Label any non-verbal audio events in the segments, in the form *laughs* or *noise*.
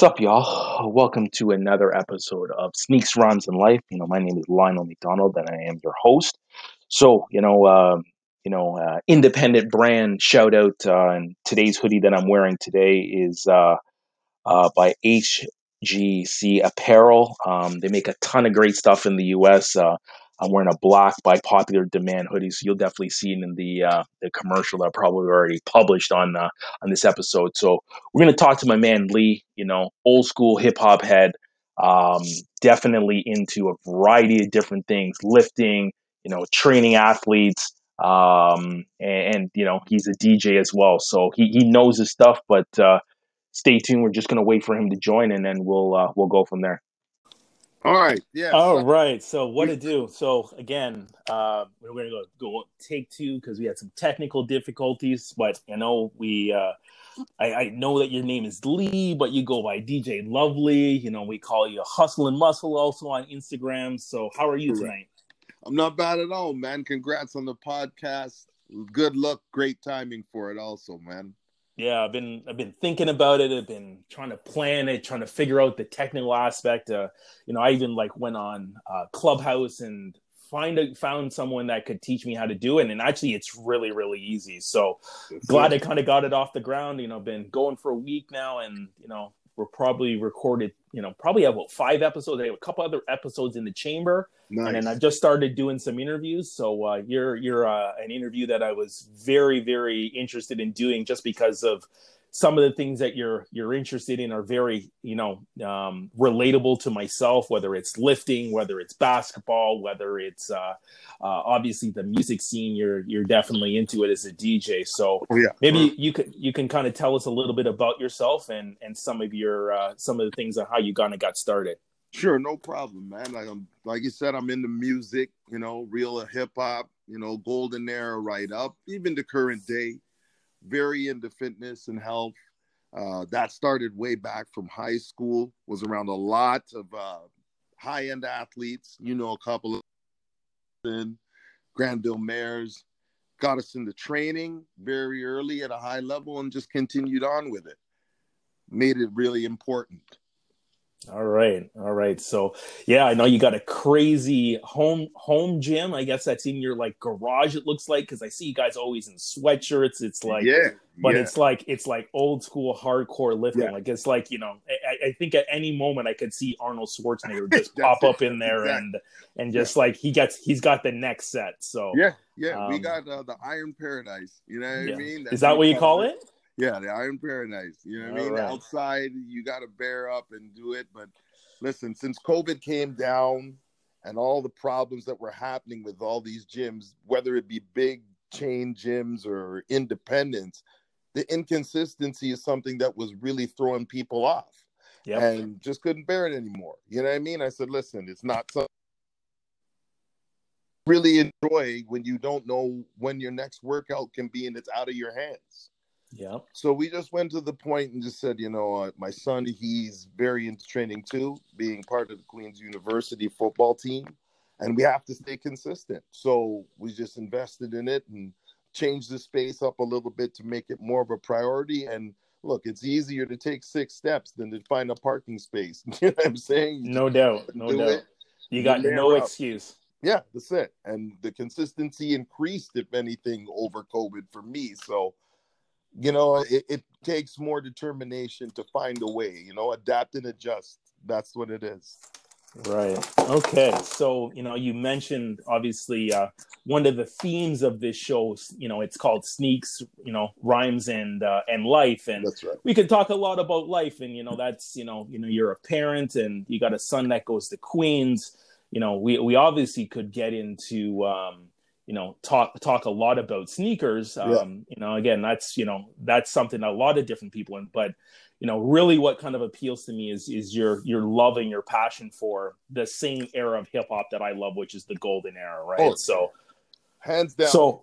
What's up, y'all? Welcome to another episode of Sneaks, Rhymes, and Life. You know, my name is Lionel McDonald, and I am your host. So, you know, uh, you know, uh, independent brand shout out. Uh, and today's hoodie that I'm wearing today is uh, uh, by HGC Apparel. Um, they make a ton of great stuff in the U.S. I'm wearing a black by popular demand hoodie, so you'll definitely see it in the uh, the commercial that I probably already published on uh, on this episode. So we're gonna talk to my man Lee. You know, old school hip hop head, um, definitely into a variety of different things, lifting, you know, training athletes, um, and, and, you know he's a DJ as well. So he he knows his stuff. But uh, stay tuned. We're just gonna wait for him to join, and then we'll uh, we'll go from there. All right. Yeah. All right. so. What to do? So again, uh, we're to go go take two because we had some technical difficulties. But you know, we uh, I, I, know that your name is Lee, but you go by DJ Lovely. You know, we call you Hustle and Muscle also on Instagram. So how are you tonight? I'm not bad at all, man. Congrats on the podcast. Good luck. Great timing for it, also, man yeah i've been i've been thinking about it. I've been trying to plan it trying to figure out the technical aspect. Uh, you know i even like went on uh, clubhouse and find a, found someone that could teach me how to do it and actually it's really really easy. So glad i kind of got it off the ground you know been going for a week now and you know we're probably recorded you know probably have about five episodes i have a couple other episodes in the chamber Nice. And then I've just started doing some interviews. So uh, you're you're uh, an interview that I was very very interested in doing just because of some of the things that you're you're interested in are very you know um, relatable to myself. Whether it's lifting, whether it's basketball, whether it's uh, uh obviously the music scene. You're you're definitely into it as a DJ. So oh, yeah. maybe you can you can kind of tell us a little bit about yourself and and some of your uh, some of the things on how you kind of got started. Sure, no problem, man. Like I'm, like you said, I'm into music. You know, real hip hop. You know, golden era, right up, even the current day. Very into fitness and health. Uh, that started way back from high school. Was around a lot of uh, high end athletes. You know, a couple of in Granville Mares got us into training very early at a high level and just continued on with it. Made it really important. All right, all right. So yeah, I know you got a crazy home home gym. I guess that's in your like garage. It looks like because I see you guys always in sweatshirts. It's like yeah, but yeah. it's like it's like old school hardcore lifting. Yeah. Like it's like you know, I, I, think at any moment I could see Arnold Schwarzenegger *laughs* just pop up in there exactly. and and just yeah. like he gets he's got the next set. So yeah, yeah, um, we got uh, the Iron Paradise. You know what I mean? That's Is that what you call it? it? Yeah, the Iron Paradise. You know what I mean? Right. Outside, you got to bear up and do it. But listen, since COVID came down and all the problems that were happening with all these gyms, whether it be big chain gyms or independents, the inconsistency is something that was really throwing people off. Yep. And just couldn't bear it anymore. You know what I mean? I said, listen, it's not something really enjoy when you don't know when your next workout can be and it's out of your hands. Yeah. So we just went to the point and just said, you know, uh, my son, he's very into training too, being part of the Queen's University football team, and we have to stay consistent. So we just invested in it and changed the space up a little bit to make it more of a priority. And look, it's easier to take six steps than to find a parking space. *laughs* you know what I'm saying? You no doubt. No doubt. It, you got no up. excuse. Yeah, that's it. And the consistency increased, if anything, over COVID for me. So you know, it, it takes more determination to find a way, you know, adapt and adjust. That's what it is. Right. Okay. So, you know, you mentioned obviously uh, one of the themes of this show, you know, it's called Sneaks, you know, rhymes and uh, and life, and that's right. we can talk a lot about life, and you know, that's you know, you know, you're a parent and you got a son that goes to Queens. You know, we we obviously could get into um, you know talk talk a lot about sneakers um, yeah. you know again that's you know that's something a lot of different people in but you know really what kind of appeals to me is is your your love and your passion for the same era of hip hop that I love which is the golden era right oh, so hands down so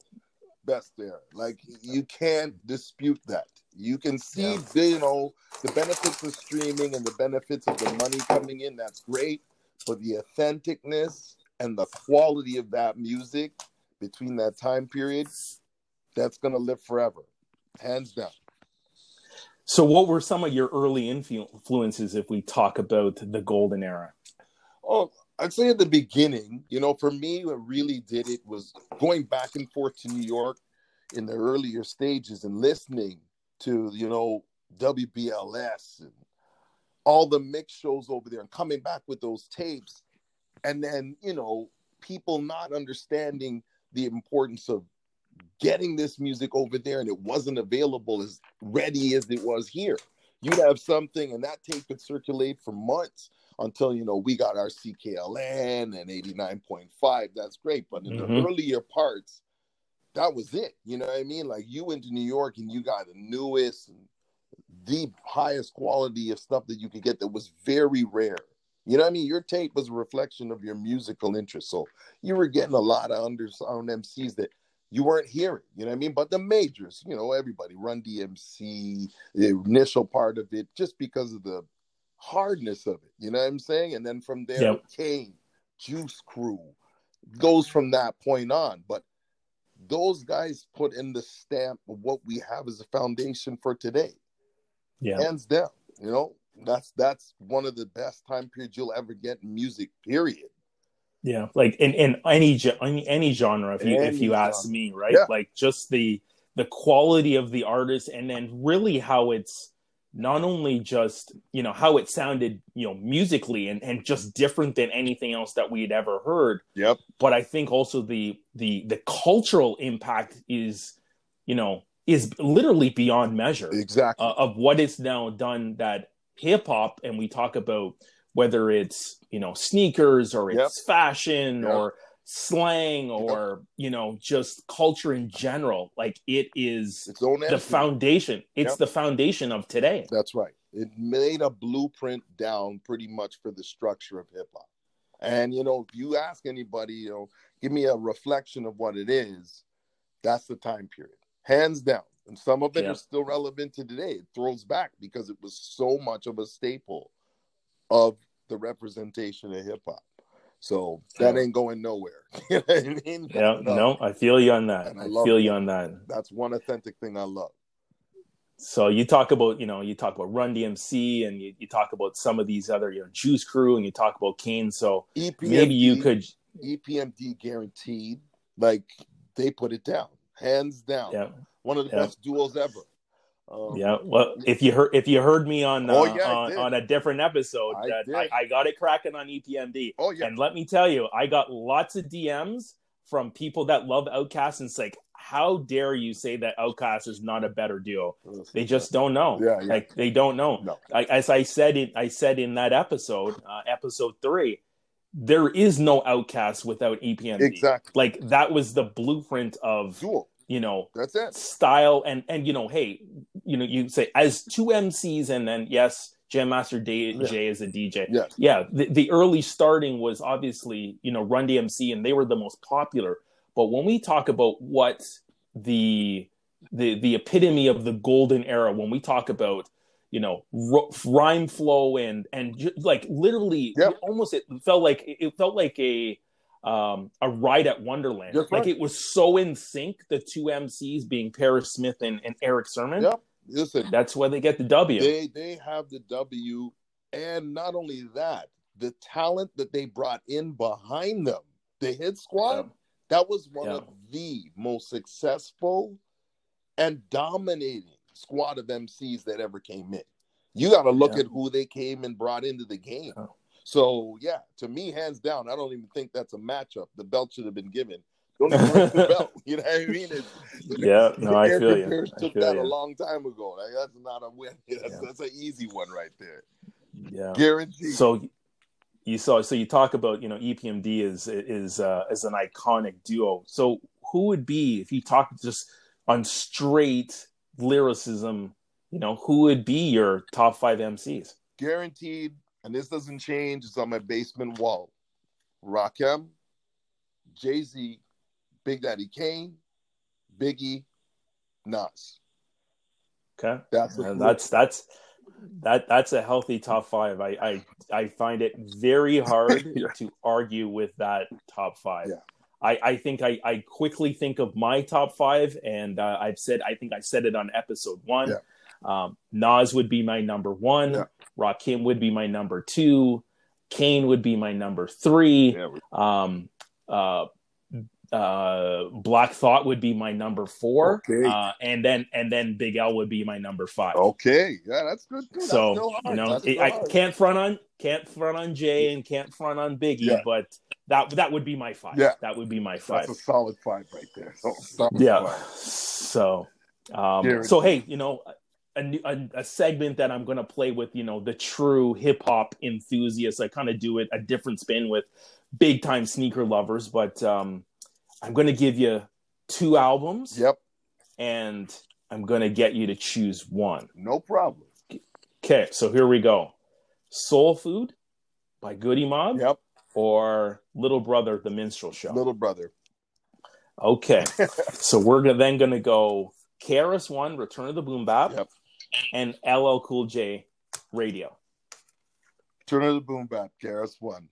best there like you can't dispute that you can see yeah. the, you know the benefits of streaming and the benefits of the money coming in that's great but the authenticness and the quality of that music between that time period, that's going to live forever, hands down. So, what were some of your early influences if we talk about the golden era? Oh, I'd say at the beginning, you know, for me, what really did it was going back and forth to New York in the earlier stages and listening to, you know, WBLS and all the mix shows over there and coming back with those tapes. And then, you know, people not understanding the importance of getting this music over there and it wasn't available as ready as it was here. You'd have something and that tape could circulate for months until you know we got our CKLN and 89.5. That's great. But in mm-hmm. the earlier parts, that was it. You know what I mean? Like you went to New York and you got the newest and the highest quality of stuff that you could get that was very rare. You know what I mean? Your tape was a reflection of your musical interest. So you were getting a lot of undersound MCs that you weren't hearing, you know what I mean? But the majors, you know, everybody, Run DMC, the initial part of it, just because of the hardness of it, you know what I'm saying? And then from there, yep. Kane, Juice Crew goes from that point on. But those guys put in the stamp of what we have as a foundation for today. Yeah. Hands down. You know, that's that's one of the best time periods you'll ever get in music, period. Yeah, like in, in any any any genre, if you any if you genre. ask me, right? Yeah. Like just the the quality of the artist, and then really how it's not only just you know how it sounded you know musically and, and just different than anything else that we had ever heard yep but i think also the the the cultural impact is you know is literally beyond measure exactly uh, of what is now done that hip hop and we talk about whether it's you know sneakers or it's yep. fashion yep. or slang or you know just culture in general like it is the foundation. It's yep. the foundation of today. That's right. It made a blueprint down pretty much for the structure of hip-hop. And you know if you ask anybody you know give me a reflection of what it is that's the time period. Hands down and some of it yeah. is still relevant to today it throws back because it was so much of a staple of the representation of hip-hop so that yeah. ain't going nowhere. *laughs* you know what I mean? Yeah, no, I feel you on that. I, I feel you on that. That's one authentic thing I love. So you talk about, you know, you talk about Run DMC and you, you talk about some of these other, you know, Juice Crew and you talk about Kane. So EPMD, maybe you could EPMD guaranteed, like they put it down, hands down. Yeah. One of the yeah. best duos ever. Um, yeah, well, if you heard if you heard me on oh, uh, yeah, on, on, a different episode, I, that I, I, got it cracking on EPMD. Oh yeah, and let me tell you, I got lots of DMs from people that love OutKast, and it's like, how dare you say that OutKast is not a better duo? They just don't know. Yeah, yeah. like they don't know. No. I, as I said in I said in that episode, uh, episode three, there is no OutKast without EPMD. Exactly, like that was the blueprint of duo you know that's it style and and you know hey you know you say as two mcs and then yes jam master jay yeah. jay is a dj yes. yeah the, the early starting was obviously you know run dmc and they were the most popular but when we talk about what the the the epitome of the golden era when we talk about you know r- rhyme flow and and like literally yep. almost it felt like it felt like a um, a ride at Wonderland. That's like right. it was so in sync, the two MCs being Parrish Smith and, and Erick Sermon. Yep. Listen, that's where they get the W. They they have the W, and not only that, the talent that they brought in behind them, the hit squad, that was one of the most successful and dominating squad of MCs that ever came in. You got to look at who they came and brought into the game. Oh. So yeah, to me, hands down, I don't even think that's a matchup. The belt should have been given. Don't even the belt. *laughs* You know what I mean? It's, *laughs* yeah, no, I feel you. took feel that you. a long time ago. Like, that's not a win. *laughs* That's, yeah. that's an easy one right there. Yeah, guaranteed. So you saw. So you talk about you know EPMD is is uh, is an iconic duo. So who would be if you talk just on straight lyricism? You know, who would be your top five MCs? Guaranteed and this doesn't change. It's on my basement wall. Rakim, Jay Z, Big Daddy Kane, Biggie, Nas. Okay, that's that's that's that that's a healthy top five. I I, I find it very hard *laughs* yeah. to argue with that top five. Yeah. I, I think I, I quickly think of my top five, and uh, I've said I think I said it on episode one. Yeah. Um, Nas would be my number one. Yeah. Rakim would be my number two. Kane would be my number three. Yeah, Um, uh, uh, Black Thought would be my number four, Okay. uh, and then and then Big L would be my number five. okay. Yeah, that's good. So you know, it, I can't front on can't front on Jay and can't front on Biggie, Yeah. but that that would be my five. Yeah. that would be my five. That's a solid five right there. So, Yeah. five. So, um, so hey, you know, a, new- a, a segment that I'm going to play with, you know, the true hip hop enthusiasts. I kind of do it a different spin with big time sneaker lovers, but um, I'm going to give you two albums, Yep. and I'm going to get you to choose one. No problem. Okay, so here we go. Soul Food by Goodie Mob Yep. or Little Brother, The Minstrel Show. Little brother. Okay, *laughs* so we're then going to go KRS One, Return of the Boom Bap, Yep. And LL Cool J, Radio. Turn of the boom bap. KRS One.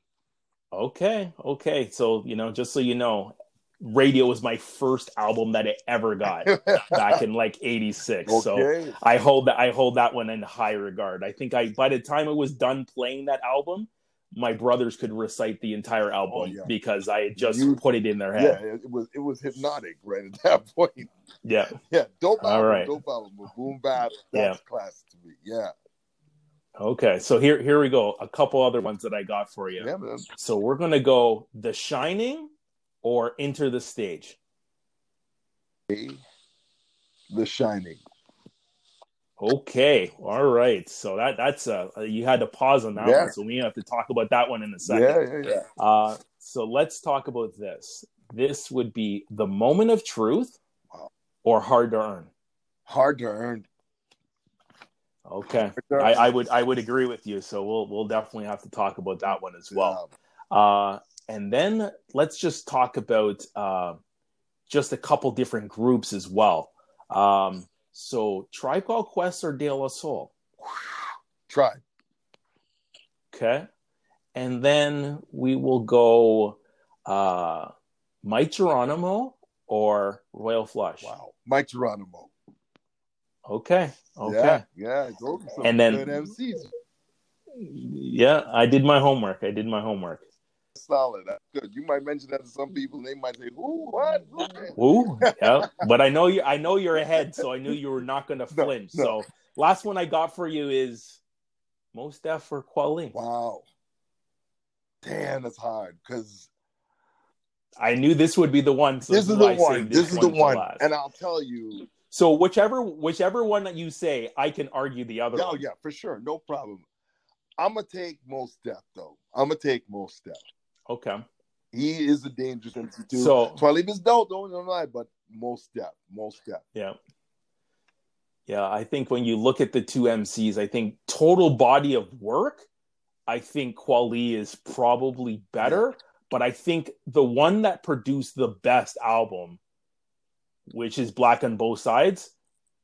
Okay, okay. So you know, just so you know, Radio was my first album that I ever got *laughs* back in like '86. So. I hold that I hold that one in high regard. I think I by the time it was done playing that album, my brothers could recite the entire oh, album Oh, yeah. because I had just You- put it in their head. Yeah, it was it was hypnotic right at that *laughs* point. Yeah. Yeah, dope All album, right. dope album. Boom bap, Yeah. that's class to me. Yeah, Okay. So here here we go. A couple other ones that I got for you. yeah, man. So we're gonna go The Shining or Enta da Stage. The Shining. Okay. All right. So that that's uh you had to pause on that Yeah. one. So we have to talk about that one in a second. Yeah, yeah, yeah. Uh, so let's talk about this. This would be the moment of truth or hard to earn. Hard to earn. Okay. Hard to I, earn. I would I would agree with you. So we'll we'll definitely have to talk about that one as well. Uh, and then let's just talk about uh, just a couple different groups as well. Um, so Tribe Called Quest or De La Soul. Try. Okay. And then we will go uh, Mic Geronimo or Royal Flush. Wow. Mic Geronimo. Okay. Okay. Yeah, yeah. Those are some And then- MCs. Yeah, I did my homework. I did my homework. Solid. That's good. You might mention that to some people, and they might say, "Who? What? Who?" Yeah. But I know you I know you're ahead, so I knew you were not gonna *laughs* No, flinch. no. So last one I got for you is Mos Def or Kweli. Wow. Damn, that's hard because I knew this would be the one. So this is the one. saved This is the one, last. and I'll tell you. So whichever whichever one that you say, I can argue the other Oh one. yeah, for sure, no problem. I'm gonna take Mos Def though. I'm gonna take Mos Def. Okay. He is a dangerous MC too. So Twilight is dope, don't don't lie, but Mos Def, Mos Def. Yeah. Yeah, I think when you look at the two MCs, I think total body of work, I think Kweli is probably better, but I think the one that produced the best album, which is Black on Both Sides,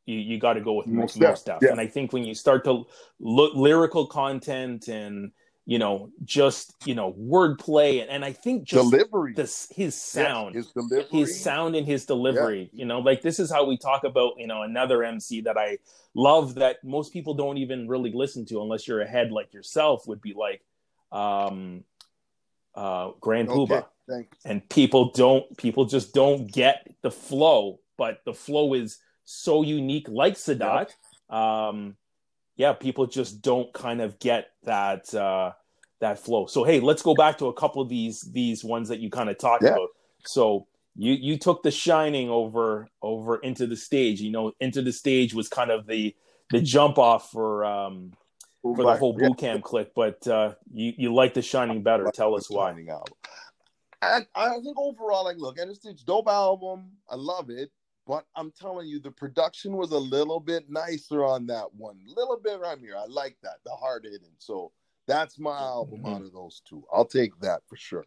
you, you got to go with Mos most, most stuff. yeah. And I think when you start to look lyrical content and you know just you know wordplay and, and I think just Delivery, this his Yes, sound his delivery, his sound and his delivery. You know, like this is how we talk about, you know, another MC that I love that most people don't even really listen to unless you're ahead like yourself would be like um uh Grand Okay, Puba. And people don't people just don't get the flow, but the flow is so unique like Sadat. Um yeah, people just don't kind of get that uh that flow. So hey, let's go back to a couple of these these ones that you kind of talked Yeah. about. So you you took the shining over over into the stage. You know, into the stage was kind of the the jump off for um for the whole yeah, Boot Camp Clik, but uh you you like the shining better. like Tell us why. I, I think overall, like, look, and it's it's dope album. I love it, but I'm telling you, the production was a little bit nicer on that one. A little bit right here. I like that, the hard hitting. So that's my album Mhm. out of those two. I'll take that for sure.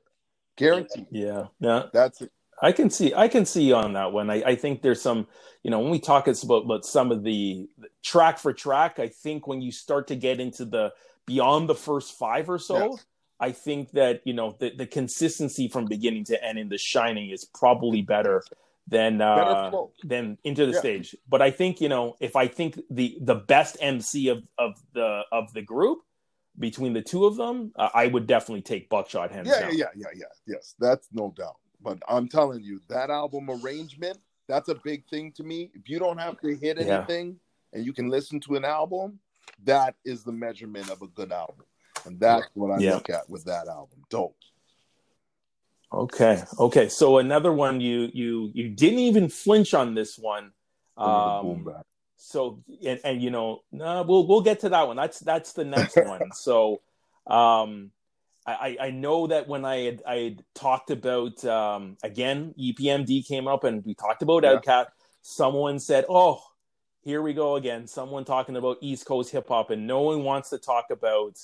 Guaranteed. Yeah. Yeah. That's it. I can see I can see you on that one. I, I think there's some, you know, when we talk it's about, about some of the track for track, I think when you start to get into the beyond the first five or so, Yes. I think that, you know, the, the consistency from beginning to end in the shining is probably better then uh, then into the yeah. stage. But I think you know if I think the the best MC of of the of the group between the two of them, uh, I would definitely take Buckshot hands yeah, down. Yeah, yeah, yeah, yes, that's no doubt. But I'm telling you, that album arrangement, that's a big thing to me. If you don't have to hit anything yeah. and you can listen to an album, that is the measurement of a good album. And that's what I yeah. look at with that album. Dope. Okay. Okay. So another one you you you didn't even flinch on this one. Um, so and, and you know uh, we'll we'll get to that one. That's that's the next *laughs* one. So um, I I know that when I had I had talked about um, again EPMD came up and we talked about yeah. OutKast. Someone said, "Oh, here we go again." Someone talking about East Coast hip hop, and no one wants to talk about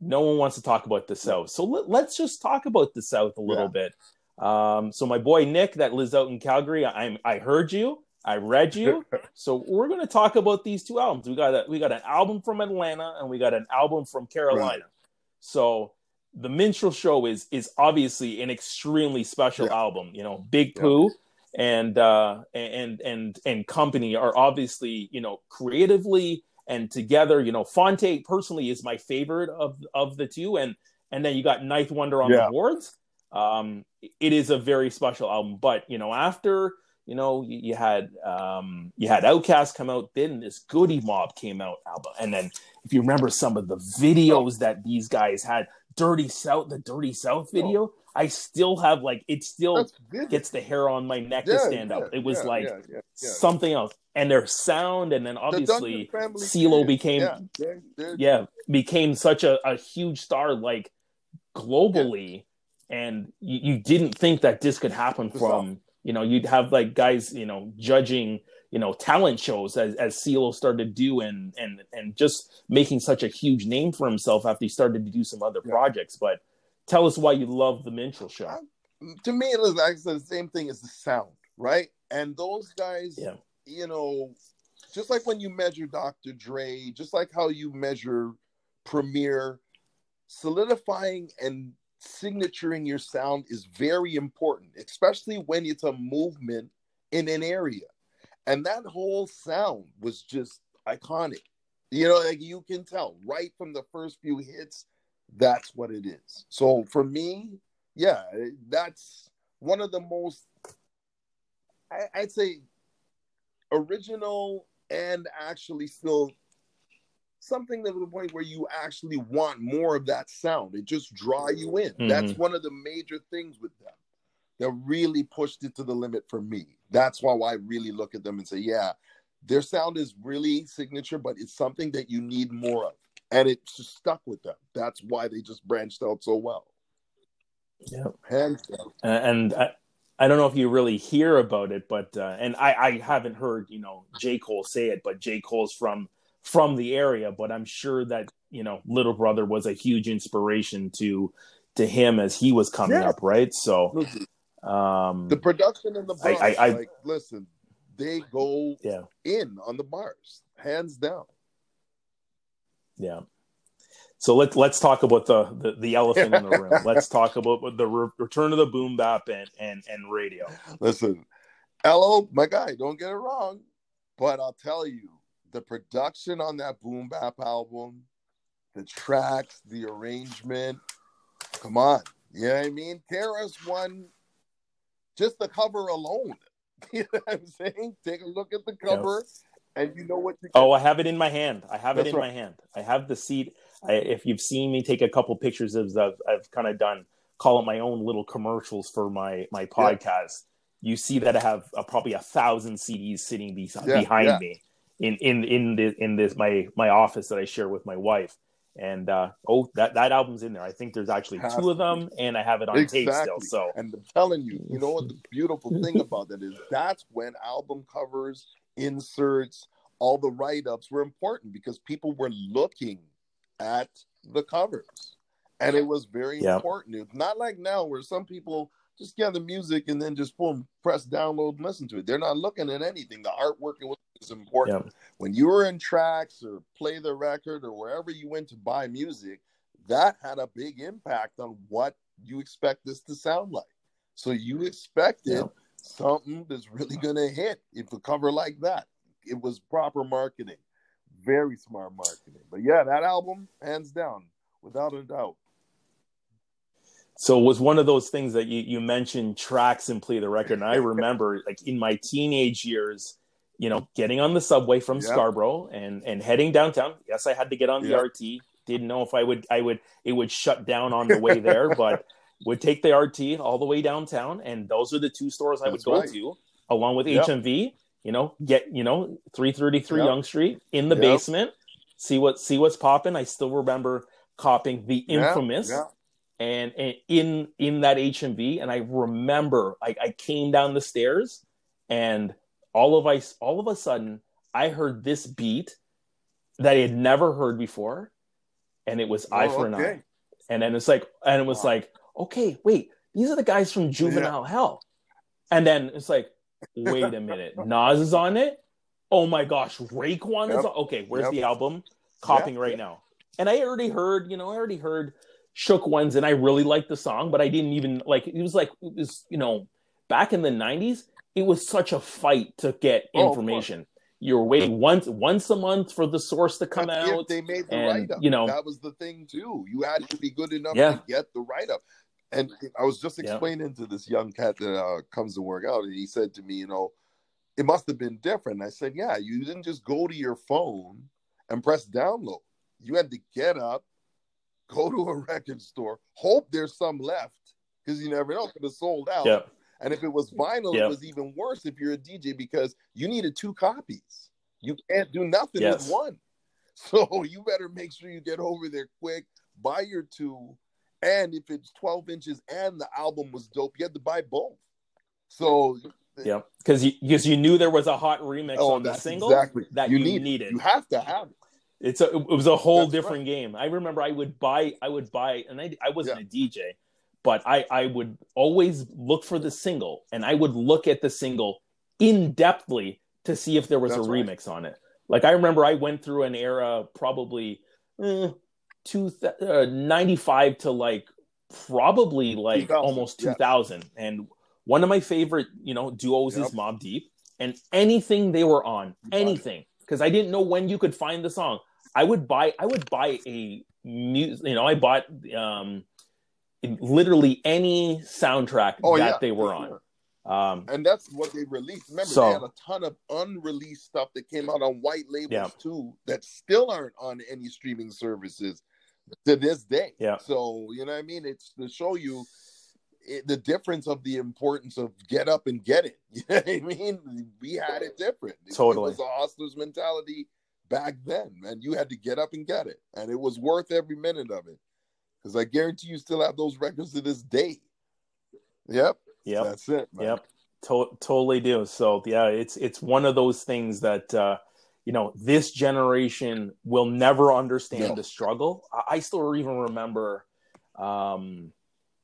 no one wants to talk about the South. So let, us just talk about the South a little yeah. bit. Um, so my boy Nick, that lives out in Calgary, I, I heard you, I read you. *laughs* so we're going to talk about these two albums. We got a, we got an album from Atlanta and we got an album from Carolina. Right. So the Minstrel Show is is obviously an extremely special yeah. album. You know, Big Pooh yeah. and uh, and and and company are obviously you know creatively and together, you know, Phonte personally is my favorite of of the two, and and then you got Ninth Wonder on yeah. the boards. Um, it is a very special album, but you know, after you know you, you had um, you had OutKast come out, then this Goodie Mob came out album, and then if you remember some of the videos that these guys had, Dirty South, the Dirty South video. I still have like it still gets the hair on my neck yeah, to stand yeah, up. It was yeah, like something else. And their sound, and then obviously the CeeLo became yeah, they're, they're, yeah, became such a, a huge star like globally, and you, you, didn't think that this could happen from you know you'd have like guys you know judging you know talent shows as as CeeLo started to do and and and just making such a huge name for himself after he started to do some other projects. But tell us why you love the Minstrel Show. I, to me, it was actually the same thing as the sound, right? And those guys, yeah you know, just like when you measure Dr. Dre, just like how you measure Premier, solidifying and signaturing your sound is very important, especially when it's a movement in an area. And that whole sound was just iconic. You know, like you can tell right from the first few hits, that's what it is. So for me, yeah, that's one of the most, I, would say, original and actually still something to the point where you actually want more of that sound. It just draw you in. Mm-hmm. That's one of the major things with them that really pushed it to the limit for me. That's why I really look at them and say, yeah, their sound is really signature, but it's something that you need more of. And it just stuck with them. That's why they just branched out so well. Yeah. Hands down. And I, I don't know if you really hear about it, but uh, and I, I haven't heard you know J Cole say it, but J Cole's from from the area, but I'm sure that you know Little Brother was a huge inspiration to to him as he was coming yeah. up, right? So um, the production and the bars, I, I, I, like listen, they go yeah. in on the bars, hands down. Yeah. So let's let's talk about the, the, the elephant in the room. *laughs* Let's talk about the re- return of the boom bap and, and and radio. Listen, Hello, my guy, don't get it wrong, but I'll tell you, the production on that boom bap album, the tracks, the arrangement, come on, you know what I mean? KRS One, just the cover alone. *laughs* You know what I'm saying? Take a look at the cover. And you know what? You oh, I have it in my hand. I have That's it in right. my hand. I have the seed. I, if you've seen me take a couple pictures of, I've, I've kind of done call it my own little commercials for my my podcast. Yeah. You see that I have uh, probably a thousand CDs sitting be- yeah, behind yeah. me in in in the, in this my my office that I share with my wife. And uh, oh, that that album's in there. I think there's actually two of them, and I have it on exactly. tape still. So, and I'm telling you, you know what the *laughs* beautiful thing about that is? That's when album covers, inserts, all the write ups were important because people were looking at the covers. And it was very yep. important. It's not like now where some people just get the music and then just boom, press download and listen to it. They're not looking at anything. The artwork is important. Yep. When you were in tracks or play the record or wherever you went to buy music, that had a big impact on what you expect this to sound like. So you expected yep. Something that's really gonna hit if a cover like that. It was proper marketing, very smart marketing. But yeah, that album, hands down, without a doubt. So it was one of those things that you, you mentioned tracks and play the record. And I *laughs* remember like in my teenage years, you know, getting on the subway from yep. Scarborough and and heading downtown. Yes, I had to get on the yep. RT. Didn't know if I would I would it would shut down on the way there, *laughs* but would take the RT all the way downtown, and those are the two stores I That's would go right. to, along with yep. HMV. You know, get you know three thirty three Yonge Street in the basement. See what see what's popping. I still remember copying the infamous and, and in in that HMV, and I remember I, I came down the stairs, and all of I all of a sudden I heard this beat that I had never heard before, and it was oh, "Eye for okay. an Eye," and then it's like, and it was wow. like, okay, wait, these are the guys from Juvenile yeah. Hell, and then it's like, wait a *laughs* minute, Nas is on it. Oh my gosh, Raekwon yep. is on. Okay, where's yep. the album? Copying yep. right now. And I already heard, you know, I already heard Shook Ones, and I really liked the song, but I didn't even like. It was like it was, you know, back in the '90s. It was such a fight to get oh, information. Oh, you were waiting once once a month for the source to come out. They made the write up. You know, that was the thing too. You had to be good enough yeah. to get the write up. And I was just explaining yeah. to this young cat that uh, comes to work out, and he said to me, you know, it must have been different. I said, yeah, you didn't just go to your phone and press download. You had to get up, go to a *laughs* record store, hope there's some left because you never know, could have sold out. Yep. And if it was vinyl, yep. it was even worse if you're a DJ because you needed two copies. You can't do nothing yes. with one. *laughs* So you better make sure you get over there quick, buy your two, and if it's 12 inches and the album was dope, you had to buy both. So yeah, because you because you knew there was a hot remix oh, on the single exactly. that you, you need, needed. You have to have it. It's a, it was a whole That's different right. game. I remember I would buy, I would buy, and I, I wasn't yeah. a DJ, but I, I would always look for the single and I would look at the single in depthly to see if there was That's a right. remix on it. Like I remember I went through an era probably eh, two, uh, 95 to like probably like 2000. almost 2000. Yeah. And one of my favorite, you know, duos yep. is Mobb Deep and anything they were on, anything. Because I didn't know when you could find the song. I would buy I would buy a music you know I bought um literally any soundtrack oh, that yeah, they were on. Um, and that's what they released. Remember, so, they had a ton of unreleased stuff that came out on white labels yeah. too that still aren't on any streaming services to this day. Yeah. So you know what I mean? It's to show you it, the difference of the importance of get up and get it. *laughs* You know what I mean? We had it different. Totally. It was a hustler's mentality back then, man. You had to get up and get it, and it was worth every minute of it. Because I guarantee you still have those records to this day. Yep. Yep. That's it. Man. Yep. To- totally do. So yeah, it's it's one of those things that uh, you know this generation will never understand the struggle. I, I still even remember. Um,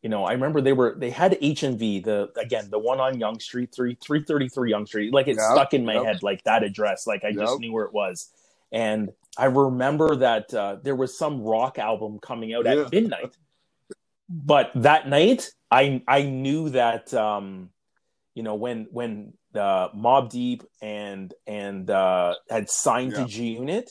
you know, I remember they were they had HMV the again the one on Yonge Street three three thirty three Yonge Street like it yep, stuck in my yep. head like that address like I yep. just knew where it was and I remember that uh, there was some rock album coming out yeah. at midnight. But that night, I I knew that um, you know when when the Mobb Deep and and uh, had signed yeah. to G Unit,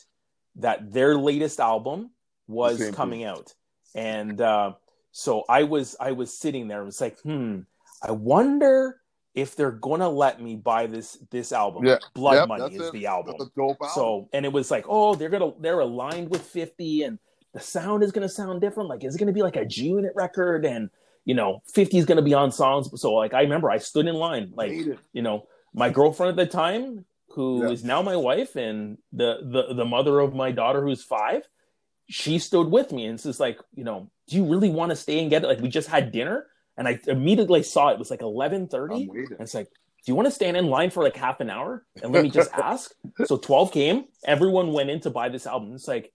that their latest album was coming thing. out, and uh, so I was I was sitting there. It was like, hmm, I wonder if they're gonna let me buy this this album, yeah. Blood yep, Money is it. the album. album. So and it was like, oh, they're gonna they're aligned with 50 and the sound is gonna sound different. Like, is it gonna be like a G unit record? And you know, 50 is gonna be on songs. So like I remember I stood in line, like you know, my girlfriend at the time, who is now my wife and the, the the mother of my daughter who's five, she stood with me and it's just like, you know, do you really want to stay and get it? Like we just had dinner and I immediately saw it was like eleven thirty. And it's like, do you want to stand in line for like half an hour and let me just *laughs* ask? so twelve came. Everyone went in to buy this album. It's like,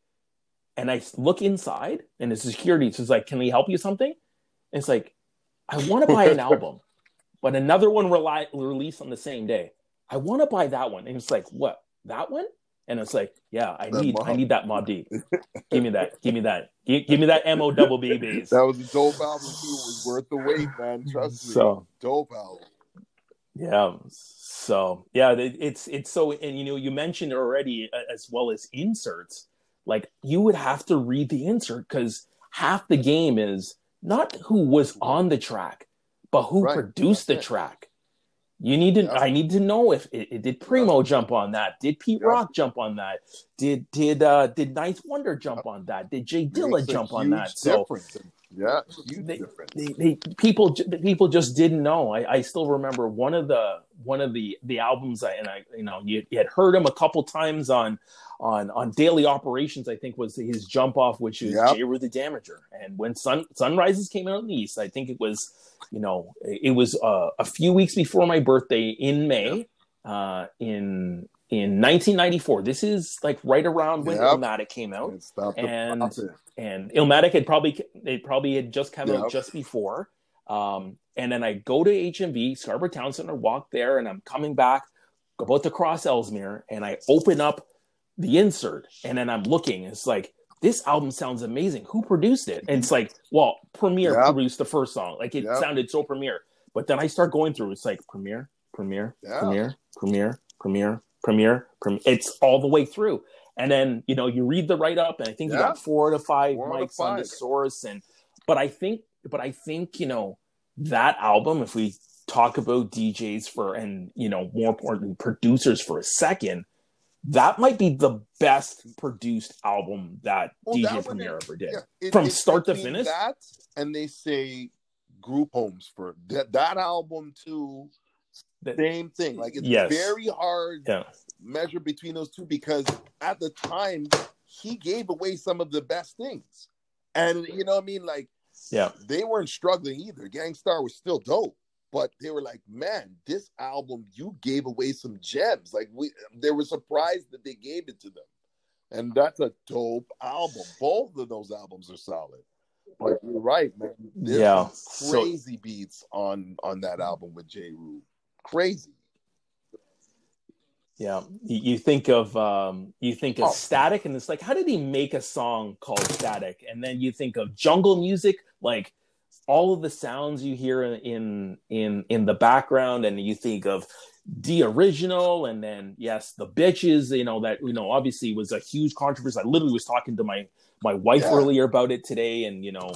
and I look inside, and the security is like, "Can we help you something?" And it's like, I want to buy an *laughs* album, but another one rely- released on the same day. I want to buy that one, and it's like, what? That one? And it's like, yeah, I need, I need that Mobb Deep. *laughs* give me that, give me that, give, give me that Mo double B *laughs* That was a dope album too. It was worth the wait, man. Trust me. So dope album. Yeah. So yeah, it's it's so and you know you mentioned already uh, as well as inserts. Like you would have to read the insert because half the game is not who was on the track, but who right. produced That's the it. track. You need to. Yep. I need to know if it, it did Primo yep. jump on that? Did Pete yep. Rock jump on that? Did did uh did Ninth Wonder jump on that? Did J Dilla jump on that? So yeah, they, they, they, people people just didn't know. I, I still remember one of the one of the the albums I and I you know you, you had heard him a couple times on on on daily operations. I think was his jump off, which is yep. Jeru the Damaja. And when Sun Sunrises came out in the East, I think it was you know it was uh, a few weeks before my birthday in May uh, in in 1994. This is like right around when yep. Illmatic came out, and and Illmatic had probably it probably had just come yep. out just before. Um, and then I go to HMV Scarborough Town Center, walk there, and I'm coming back about to cross Ellesmere, and I open up the insert, and then I'm looking. It's like this album sounds amazing. Who produced it? And it's like, well, Premier yep. produced the first song. Like it yep. sounded so Premier. But then I start going through. It's like Premier, Premier, yeah. Premier, Premier, Premiere, Premier, Premier. It's all the way through. And then you know you read the write up, and I think yeah. you got four to five four mics five. on the source. And but I think, but I think you know that album. If we talk about DJs for and you know more importantly producers for a second, that might be the best produced album that well, DJ that Premier ever did yeah, it, from start to finish. That and they say group homes for that that album too the same thing. Like it's yes. very hard yeah. measure between those two because at the time he gave away some of the best things. And you know what I mean? Like yeah, they weren't struggling either. Gang Starr was still dope. But they were like, man, this album, you gave away some gems. Like we they were surprised that they gave it to them. And that's a dope album. Both of those albums are solid. But you're right, man. There's yeah, crazy so, beats on on that album with Jeru crazy. Yeah, you think of um, you think of oh. Static, and it's like, how did he make a song called Static? And then you think of jungle music, like all of the sounds you hear in in in the background, and you think of the original, and then yes, the bitches. You know that you know obviously was a huge controversy. I literally was talking to my my wife yeah. earlier about it today, and you know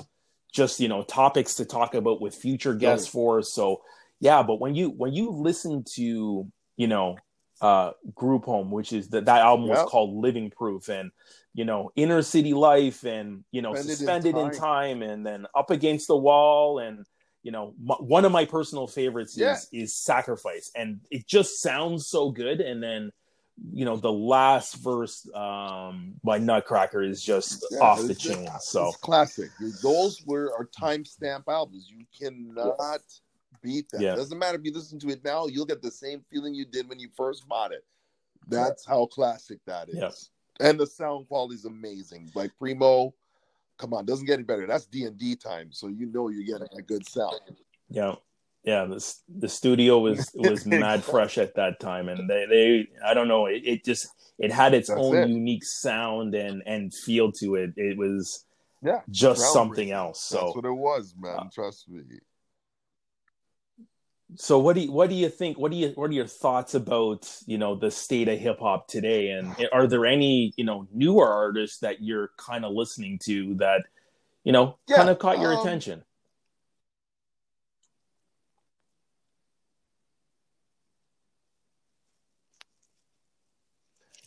just you know topics to talk about with future guests for. So yeah but when you when you listen to you know uh group home which is that that album yep. was called living proof and you know inner city life and you know suspended, suspended in, time. in, time. and then up against the wall and you know m- one of my personal favorites yeah. is is sacrifice and it just sounds so good and then you know the last verse um by nutcracker is just yeah, off the chain so classic those were our timestamp albums you cannot yes beat that. Yeah. Doesn't matter if you listen to it now, you'll get the same feeling you did when you first bought it. That's how classic that is. Yeah. And the sound quality is amazing. Like Primo, come on, doesn't get any better. That's D and D time, so you know you're getting a good sound. Yeah, yeah. The the studio was *laughs* was mad fresh at that time, and they they I don't know. It, it just it had its That's own it. unique sound and and feel to it. It was yeah just something else. So that's what it was, man. Uh, Trust me so what do you what do you think what do you what are your thoughts about you know the state of hip hop today? And are there any you know newer artists that you're kind of listening to that you know yeah, kind of caught your um, attention?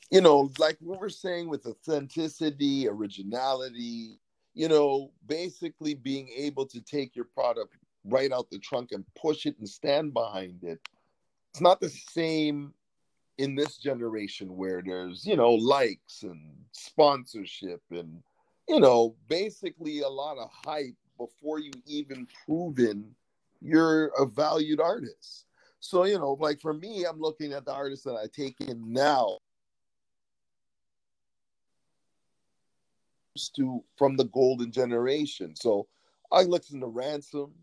You know like what we're saying with authenticity originality you know basically being able to take your product right out the trunk and push it and stand behind it. It's not the same in this generation where there's, you know, likes and sponsorship and, you know, basically a lot of hype before you even proven you're a valued artist. So, you know, like for me, I'm looking at the artists that I take in now to from the golden generation. So I listen to Ransom,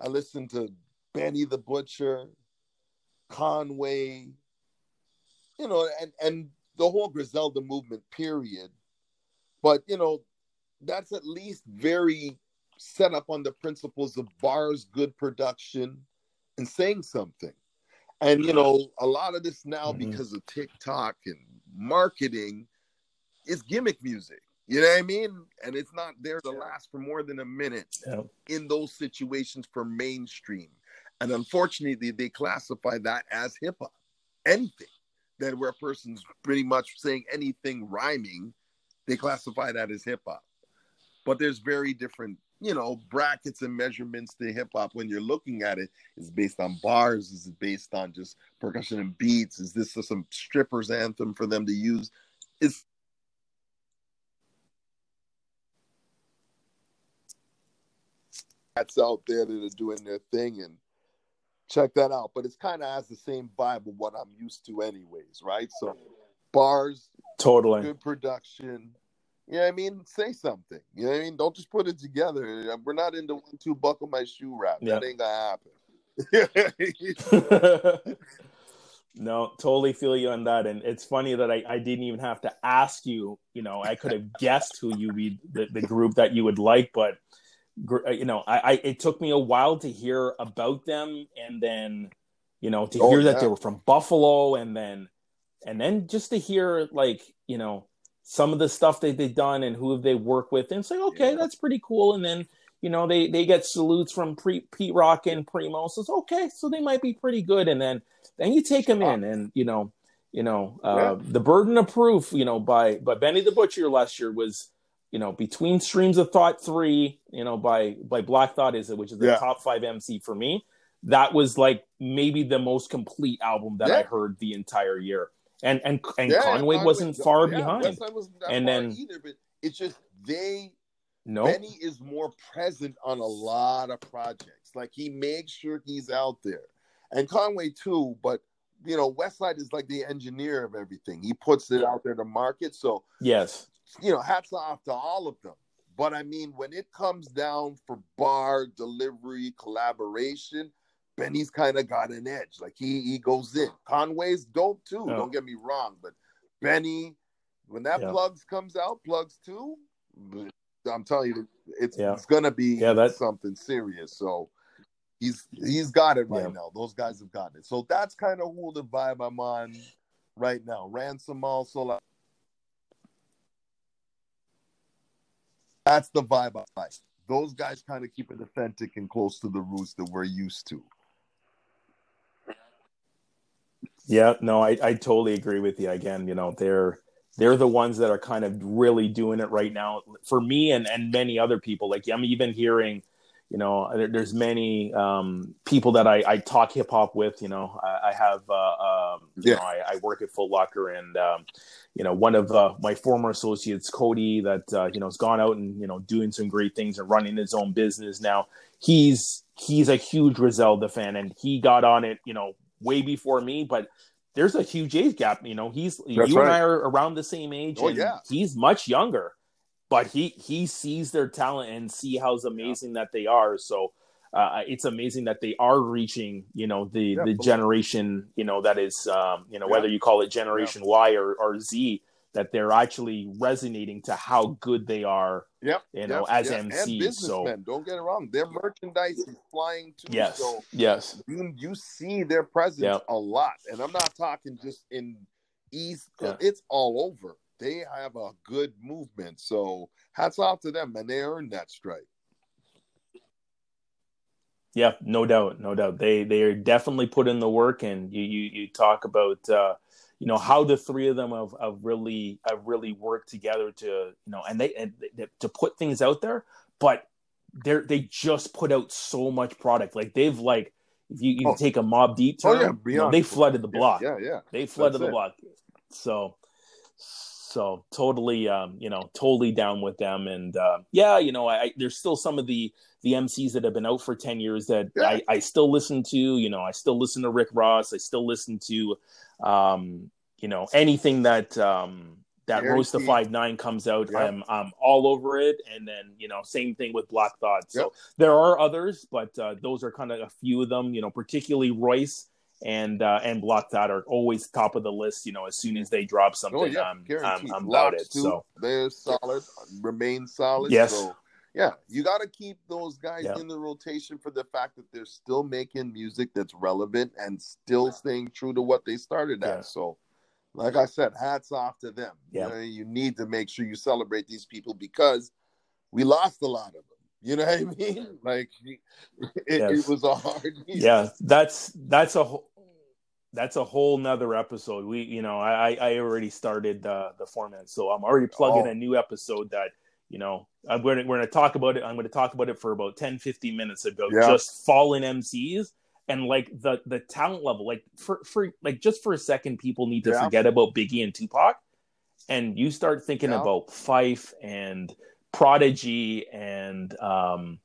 I listened to Benny the Butcher, Conway, you know, and and the whole Griselda movement. Period. But you know, that's at least very set up on the principles of bars, good production, and saying something. And you know, a lot of this now Mhm. because of TikTok and marketing is gimmick music. You know what I mean? And it's not there to last for more than a minute Yeah. in those situations for mainstream. And unfortunately, they classify that as hip hop. Anything that where a person's pretty much saying anything rhyming, they classify that as hip hop. But there's very different, you know, brackets and measurements to hip hop when you're looking at it. Is based on bars? Is it based on just percussion and beats? Is this some strippers anthem for them to use? It's that's out there that are doing their thing and check that out. But it's kind of has the same vibe of what I'm used to, anyways, right? So bars, Totally. good production. You know what I mean? Say something. You know what I mean? Don't just put it together. We're not into one two buckle my shoe rap. That ain't gonna happen. *laughs* no, totally feel you on that. And it's funny that I, I didn't even have to ask you. You know, I could have guessed who you be the, the group that you would like, but you know, I, I it took me a while to hear about them, and then you know to Oh, hear that they were from Buffalo, and then and then just to hear like you know some of the stuff that they've done and who they work with, and say like okay, Yeah. that's pretty cool. And then you know they they get salutes from Pre, Pete Rock and Primo, so it's okay, so they might be pretty good. And then then you take them in, and you know you know uh, the burden of proof, you know by by Benny the Butcher last year was you know between streams of thought three you know by by black thought is it which is the Yeah. top five mc for me that was like maybe the most complete album that i heard the entire year and and and Yeah, conway wasn't far yeah, behind And far then- either, but it's just they no Benny is more present on a lot of projects. Like he makes sure he's out there, and Conway too. But you know, Westside is like the engineer of everything. He puts it out there to market. So yes you know, hats off to all of them. But I mean, when it comes down for bar delivery collaboration, Benny's kind of got an edge. Like he he goes in. Conway's dope too. Yeah. Don't get me wrong, but Benny, when that Yeah. plugs comes out, plugs too. I'm telling you, it's Yeah. it's gonna be Yeah, that's... something serious. So he's he's got it right now. Those guys have gotten it. So that's kind of who the vibe I'm on right now. Ransom also. Like, that's the vibe I like. Those guys kind of keep it authentic and close to the roots that we're used to. Yeah, no, I, I totally agree with you. Again, you know, they're they're the ones that are kind of really doing it right now for me and and many other people. Like I'm even hearing, you know, there, there's many um, people that I, I talk hip hop with. You know, I, I have, uh, um, you Yeah. know, I, I work at Foot Locker, and um, you know, one of uh, my former associates, Cody, that uh, you know has gone out and you know doing some great things and running his own business now. He's he's a huge Griselda fan, and he got on it, you know, way before me, but. There's a huge age gap, you know. He's you That's and. I are around the same age, Oh, and yeah. he's much younger but he he sees their talent and see how amazing that they are so uh, it's amazing that they are reaching you know the Yeah, the generation you know that is um, you know Yeah. whether you call it generation y or, or z that they're actually resonating to how good they are Yep. You know, yep, as yep. MCs, so- don't get it wrong. Their merchandise is flying too. yes So yes you you see their presence Yep. a lot, and I'm not talking just in East. Yeah. It's all over. They have a good movement. So hats off to them, and they earned that stripe. Yeah, no doubt, no doubt. They they are definitely put in the work, and you you, you talk about uh, you know how the three of them have, have really have really worked together to you know, and they and they, to put things out there. But they they just put out so much product. Like they've like if you, you Oh. take a Mobb Deep Oh, yeah, you know, they flooded the block. Yeah, yeah. They flooded That's the it. block. So so totally um you know totally down with them and uh yeah you know I, I there's still some of the the MCs that have been out for 10 years that Yeah. I, I still listen to you know I still listen to Rick Ross I still listen to um you know anything that um that Guaranteed. Royce the Five Nine comes out Yep. I'm I'm all over it and then you know same thing with Black Thought so Yep. there are others but uh, those are kind of a few of them you know particularly Royce and uh, and Black Thought are always top of the list. You know, as soon as they drop something, Oh yeah, I'm, I'm. I'm about it. too, So they're solid, remain solid. Yes. So yeah, you got to keep those guys Yeah. in the rotation for the fact that they're still making music that's relevant and still staying true to what they started Yeah. at. So, like I said, hats off to them. Yeah. You, know, you need to make sure you celebrate these people because we lost a lot of them. You know what I *laughs* mean? Like it, Yes. it was a hard. *laughs* yeah that's that's a whole that's a whole nother episode we you know i i already started the the format so i'm already plugging Oh. a new episode that you know i'm going to we're going to talk about it i'm going to talk about it for about 10 15 minutes about Yeah. just fallen mcs and like the the talent level like for for like just for a second people need to Yeah. forget about biggie and tupac and you start thinking Yeah. about Phife and prodigy and um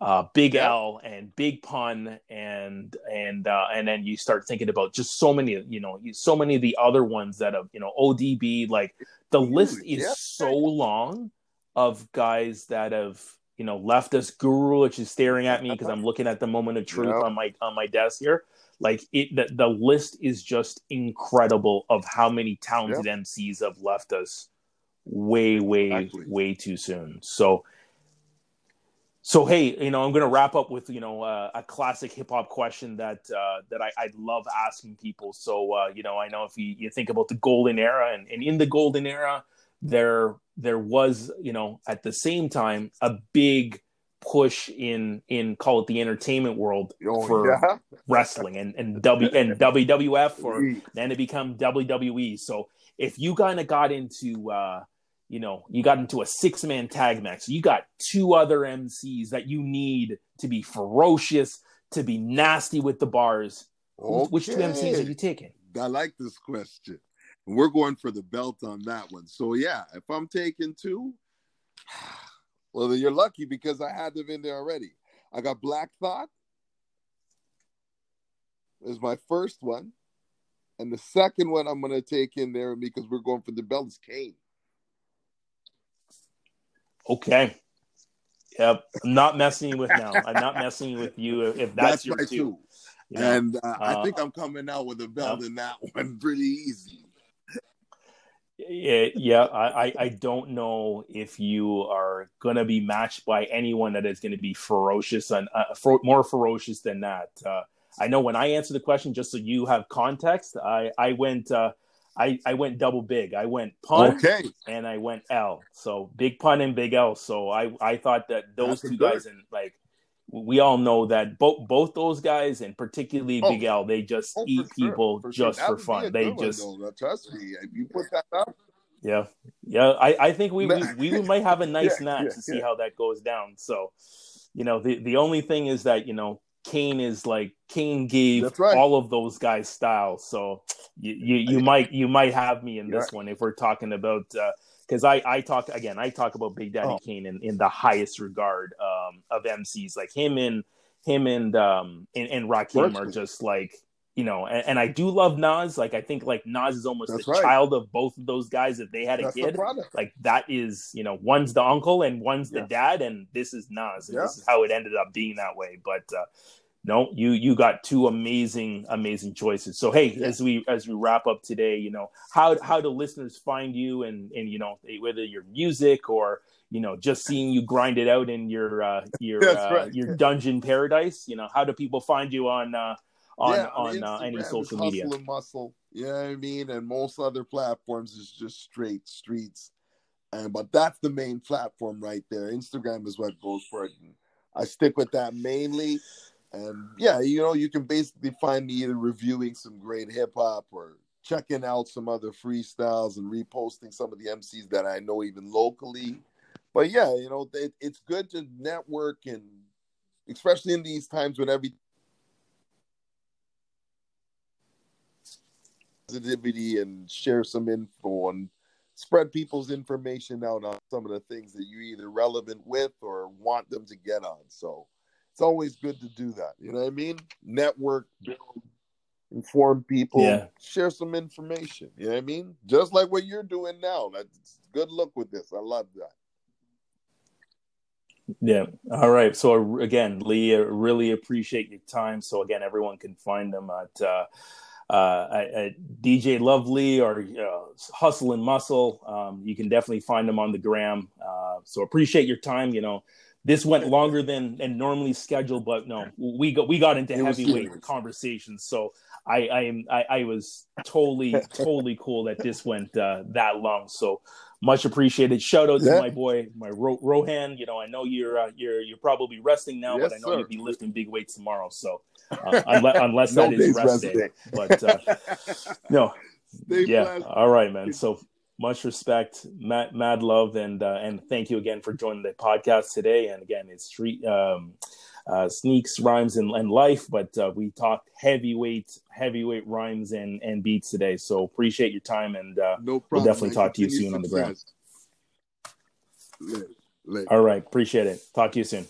uh, Big Yeah. L and Big Pun and and uh, and then you start thinking about just so many you know so many of the other ones that have you know ODB like the list is yeah. so long of guys that have you know left us Guru which is staring at me because I'm looking at the moment of *laughs* truth Yeah. on my on my desk here like it the, the list is just incredible of how many talented MCs have left us way way Exactly. way too soon so so hey, you know, I'm gonna wrap up with you know uh, a classic hip hop question that uh, that I, I love asking people. So uh, you know, I know if you, you think about the golden era, and, and in the golden era, there there was you know at the same time a big push in in call it the entertainment world Oh, for yeah. wrestling and and W and *laughs* WWF or then it become WWE. So if you kind of got into, uh, you know, you got into a six man tag match, you got two other MCs that you need to be ferocious, to be nasty with the bars. Who- Which two MCs are you taking? I like this question. We're going for the belt on that one. So yeah, if I'm taking two, *sighs* well, then you're lucky because I had them in there already. I got Black Thought is my first one, and the second one I'm going to take in there because we're going for the belt is Kane. Okay. Yep. I'm not messing with now. I'm not messing with you if, if that's, your my two. You? And uh, I Uh, think I'm coming out with a belt in that one pretty easy. Yeah, yeah. I, I, I don't know if you are going to be matched by anyone that is going to be ferocious and uh, more ferocious than that. Uh, I know when I answer the question, just so you have context, I, I went, uh, I, I went double big. I went pun Okay. and I went L. So big pun and big L. So I, I thought that those That's two good- guys and like we all know that both both those guys and particularly Oh. Big L, they just Oh, eat sure, people for just That for fun. They just though. Trust me. If you put that up, yeah, yeah. I, I think we, we we *laughs* might have a nice Yeah, match yeah, to see yeah. how that goes down. So, you know, the the only thing is that you know Kane is like Kane gave right. all of those guys style. So you you, you might you might have me in this one if we're talking about because I I talk again I talk about Big Daddy Oh. Kane in, in the highest regard um, of MCs like him and him and um and, and Rakim are just like you know and, and I do love Nas like I think like Nas is almost That's the right. child of both of those guys if they had a that's kid like that is you know one's the uncle and one's the dad and this is Nas and Yeah. this is how it ended up being that way but uh no you you got two amazing amazing choices so hey Yeah. as we as we wrap up today you know how how do listeners find you and and you know whether your music or you know just seeing you grind it out in your uh your *laughs* uh, right. your dungeon paradise you know how do people find you on uh on Yeah, on uh, any social media Hustle and muscle. You know what I mean? And most other platforms is just straight streets. And but that's the main platform right there. Instagram is what goes for it. And I stick with that mainly. And yeah, you know, you can basically find me either reviewing some great hip hop or checking out some other freestyles and reposting some of the MCs that I know even locally. But yeah, you know, it, it's good to network and especially in these times when every positivity and share some info and spread people's information out on some of the things that you're either relevant with or want them to get on. So it's always good to do that. You know what I mean? Network, build, inform people, Yeah. share some information. You know what I mean? Just like what you're doing now. That's good luck with this. I love that. Yeah. All right. So again, Lee, I really appreciate your time. So again, everyone can find them at uh, uh, DJ Lovely or Hustle and Muscle. Um, you can definitely find them on the gram. Uh, so appreciate your time. You know, this went longer than and normally scheduled, but no, we got we got into heavyweight conversations. So I I am I, I was totally totally cool that this went uh, that long. So much appreciated. Shout out to my boy, my Ro- Rohan. You know, I know you're uh, you're you're probably resting now, yes, but I know sir. you'll be lifting big weights tomorrow. So uh, unless, *laughs* unless no that is rest day. day. But uh, *laughs* no, Stay yeah, blessed. all right, man. So much respect, mad, mad love, and uh, and thank you again for joining the podcast today. And again, it's street. Um, uh, sneaks, rhymes, and, and life. But uh, we talked heavyweight, heavyweight rhymes and, and beats today. So appreciate your time, and uh, no we'll definitely talk to you soon on the ground. All right, appreciate it. Talk to you soon.